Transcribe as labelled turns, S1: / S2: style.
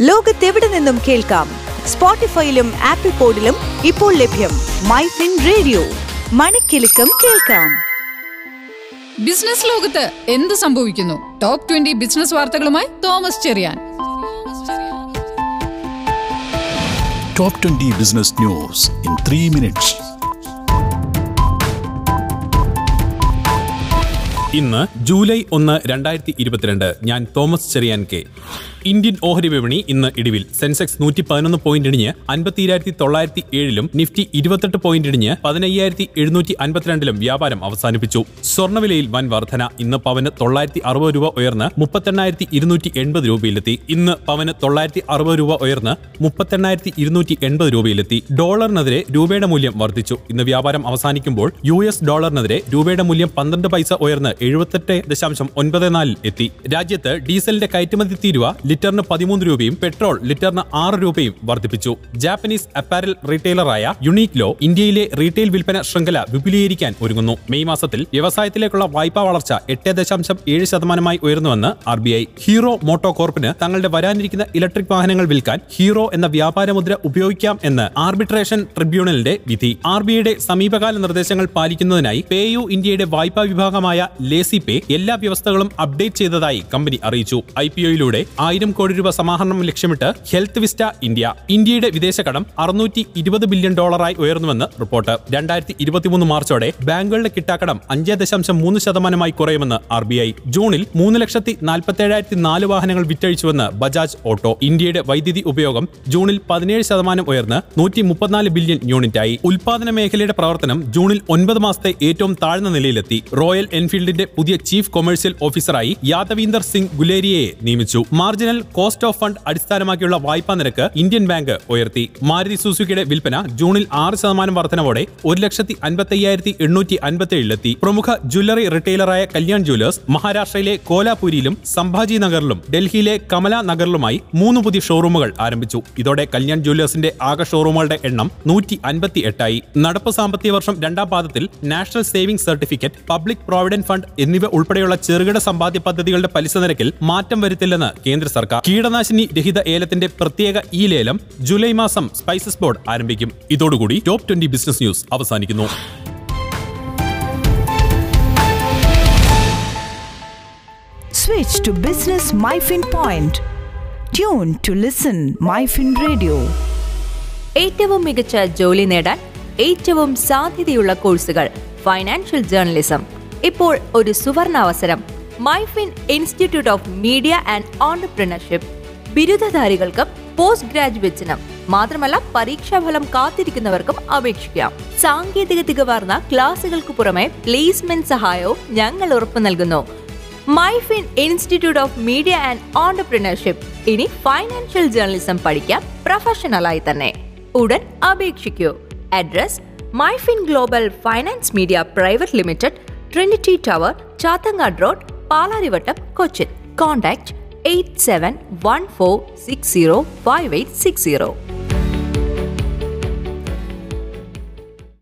S1: ലോകത്തെവിടെ നിന്നും കേൾക്കാം? സ്പോട്ടിഫൈയിലും ആപ്പിൾ പോഡിലും ഇപ്പോൾ ലഭ്യം മൈ ഫിൻ റേഡിയോ. മണിക്കെലക്കം കേൾക്കാം.
S2: ബിസിനസ് ലോകത്ത് എന്ത് സംഭവിക്കുന്നു? ടോപ്പ് ട്വന്റി ബിസിനസ് വാർത്തകളുമായി Thomas Cherian.
S3: Top 20 Business News in 3 minutes.
S4: ഇന്ന് ജൂലൈ ഒന്ന് രണ്ടായിരത്തി ഇരുപത്തിരണ്ട് ഞാൻ തോമസ് ചെറിയാൻ കെ. ഇന്ത്യൻ ഓഹരി വിപണി ഇന്ന് ഇടിവിൽ. സെൻസെക്സ് നൂറ്റി പതിനൊന്ന് പോയിന്റ് ഇടിഞ്ഞ് അൻപത്തിരായിരത്തി തൊള്ളായിരത്തി ഏഴിലും നിഫ്റ്റി ഇരുപത്തെട്ട് പോയിന്റ് ഇടിഞ്ഞ് പതിനയ്യായിരത്തി എഴുന്നൂറ്റി അൻപത്തിരണ്ടിലും വ്യാപാരം അവസാനിപ്പിച്ചു. സ്വർണവിലയിൽ വൻ വർധന. ഇന്ന് പവന് തൊള്ളായിരത്തി അറുപത് രൂപ ഉയർന്ന് മുപ്പത്തെണ്ണായിരത്തി ഇരുന്നൂറ്റി എൺപത് രൂപയിലെത്തി. ഇന്ന് പവന് തൊള്ളായിരത്തി അറുപത് രൂപ ഉയർന്ന് മുപ്പത്തെണ്ണായിരത്തി ഇരുന്നൂറ്റി എൺപത് രൂപയിലെത്തി. ഡോളറിനെതിരെ രൂപയുടെ മൂല്യം വർദ്ധിച്ചു. ഇന്ന് വ്യാപാരം അവസാനിക്കുമ്പോൾ യു എസ് ഡോളറിനെതിരെ രൂപയുടെ മൂല്യം പന്ത്രണ്ട് പൈസ ഉയർന്ന് എഴുപത്തെട്ട് ദശാംശം ഒൻപത് നാലിൽ എത്തി. രാജ്യത്ത് ഡീസലിന്റെ കയറ്റുമതി തീരുവ ലിറ്ററിന് പതിമൂന്ന് രൂപയും പെട്രോൾ ലിറ്ററിന് ആറ് രൂപയും വർദ്ധിപ്പിച്ചു. ജാപ്പനീസ് അപ്പാരൽ റീറ്റെയിലറായ യുണീക്ലോ ഇന്ത്യയിലെ റീറ്റെയിൽ വിൽപ്പന ശൃംഖല വിപുലീകരിക്കാൻ ഒരുങ്ങുന്നു. മെയ് മാസത്തിൽ വ്യവസായത്തിലേക്കുള്ള വായ്പാ വളർച്ച എട്ട് ദശാംശം ഏഴ് ശതമാനമായി ഉയർന്നുവെന്ന് R B I. Hero motto കോർപ്പിന് തങ്ങളുടെ വരാനിരിക്കുന്ന ഇലക്ട്രിക് വാഹനങ്ങൾ വിൽക്കാൻ ഹീറോ എന്ന വ്യാപാര മുദ്ര ഉപയോഗിക്കാം എന്ന് ആർബിട്രേഷൻ ട്രിബ്യൂണലിന്റെ വിധി. ആർ ബി ഐയുടെ സമീപകാല നിർദ്ദേശങ്ങൾ പാലിക്കുന്നതിനായി പേയു ഇന്ത്യയുടെ വായ്പാ വിഭാഗമായ ലേസി പേ എല്ലാ വ്യവസ്ഥകളും അപ്ഡേറ്റ് ചെയ്തതായി കമ്പനി അറിയിച്ചു. ഐ പി ഒയിലൂടെ ആയിരം കോടി രൂപ സമാഹരണം ലക്ഷ്യമിട്ട് ഹെൽത്ത് വിസ്റ്റ ഇന്ത്യ. ഇന്ത്യയുടെ വിദേശ കടം അറുന്നൂറ്റി ഇരുപത് ബില്യൺ ഡോളറായി ഉയർന്നുവെന്ന് റിപ്പോർട്ട്. രണ്ടായിരത്തി ഇരുപത്തിമൂന്ന് മാർച്ചോടെ ബാങ്കുകളുടെ കിട്ടാക്കടം അഞ്ച് ദശാംശം മൂന്ന് ശതമാനമായി കുറയുമെന്ന് ആർ ബി ഐ. ജൂണിൽ മൂന്ന് ലക്ഷത്തി നാൽപ്പത്തേഴായിരത്തി നാല് വാഹനങ്ങൾ വിറ്റഴിച്ചുവെന്ന് ബജാജ് ഓട്ടോ. ഇന്ത്യയുടെ വൈദ്യുതി ഉപയോഗം ജൂണിൽ പതിനേഴ് ശതമാനം ഉയർന്ന് നൂറ്റി മുപ്പത്തിനാല് ബില്യൺ യൂണിറ്റായി. ഉൽപാദന മേഖലയുടെ പ്രവർത്തനം ജൂണിൽ ഒൻപത് മാസത്തെ ഏറ്റവും താഴ്ന്ന നിലയിലെത്തി. റോയൽ എൻഫീൽഡിന്റെ പുതിയ ചീഫ് കൊമേഴ്സ്യൽ ഓഫീസറായി യാദവീന്ദർ സിംഗ് ഗുലേരിയയെ നിയമിച്ചു. മാർജിനൽ കോസ്റ്റ് ഓഫ് ഫണ്ട് അടിസ്ഥാനമാക്കിയുള്ള വായ്പാ നിരക്ക് ഇന്ത്യൻ ബാങ്ക് ഉയർത്തി. മാരുതി സുസുക്കിയുടെ വിൽപ്പന ജൂണിൽ ആറ് ശതമാനം വർധനവോടെ ഒരു ലക്ഷത്തി അൻപത്തി അയ്യായിരത്തി എണ്ണൂറ്റി അൻപത്തി ഏഴിലെത്തി പ്രമുഖ ജ്വല്ലറി റിറ്റെയിലറായ കല്യാൺ ജ്വല്ലേഴ്സ് മഹാരാഷ്ട്രയിലെ കോലാപൂരിയിലും സംഭാജി നഗറിലും ഡൽഹിയിലെ കമല നഗറിലുമായി മൂന്ന് പുതിയ ഷോറൂമുകൾ ആരംഭിച്ചു. ഇതോടെ കല്യാൺ ജ്വല്ലേഴ്സിന്റെ ആകെ ഷോറൂമുകളുടെ എണ്ണം നൂറ്റി അൻപത്തി എട്ടായി നടപ്പ് സാമ്പത്തിക വർഷം രണ്ടാം പാദത്തിൽ national saving certificate public provident fund എന്നിവ ഉൾപ്പെടെയുള്ള ചെറുകിട സമ്പാദ്യ പദ്ധതികളുടെ പലിശ നിരക്കിൽ മാറ്റം വരുത്തില്ലെന്ന് കേന്ദ്ര സർക്കാർ കീടനാശിനി രഹിത ഏലത്തിന്റെ പ്രത്യേക ഈ ലേലം ജൂലൈ മാസം സ്പൈസസ് ബോർഡ് ആരംഭിക്കും ഇതോടുകൂടി ടോപ്പ് ട്വന്റി ബിസിനസ് ന്യൂസ് അവസാനിക്കുന്നു
S1: Switch to Business MyFin Point. Tune to listen MyFin Radio.
S5: ഏറ്റവും മികച്ച ജോലി നേടാൻ ഏറ്റവും സാധ്യതയുള്ള കോഴ്സുകൾ ഫൈനാൻഷ്യൽ ജേർണലിസം ഇപ്പോൾ ഒരു സുവർണ അവസരം Myfin Institute of Media and Entrepreneurship. ബിരുദധാരികൾക്ക് post ഗ്രാജുവേറ്റ്സിനും മാത്രമല്ല പരീക്ഷാഫലം കാത്തിരിക്കുന്നവർക്കും അപേക്ഷിക്കാം. സാങ്കേതിക തികവാർന്ന ക്ലാസുകൾക്ക് പുറമെ പ്ലേസ്മെന്റ് സഹായവും ഞങ്ങൾ ഉറപ്പു നൽകുന്നു. Myfin Institute of Media and Entrepreneurship. ഇനി ഫൈനാൻഷ്യൽ ജേർണലിസം പഠിക്കാം പ്രൊഫഷണലായി തന്നെ. ഉടൻ അപേക്ഷിക്കൂ. Address Myfin global finance media private limited Trinity Tower Chathangad road Palarivattom Cochin contact eight seven one four six zero five eight six zero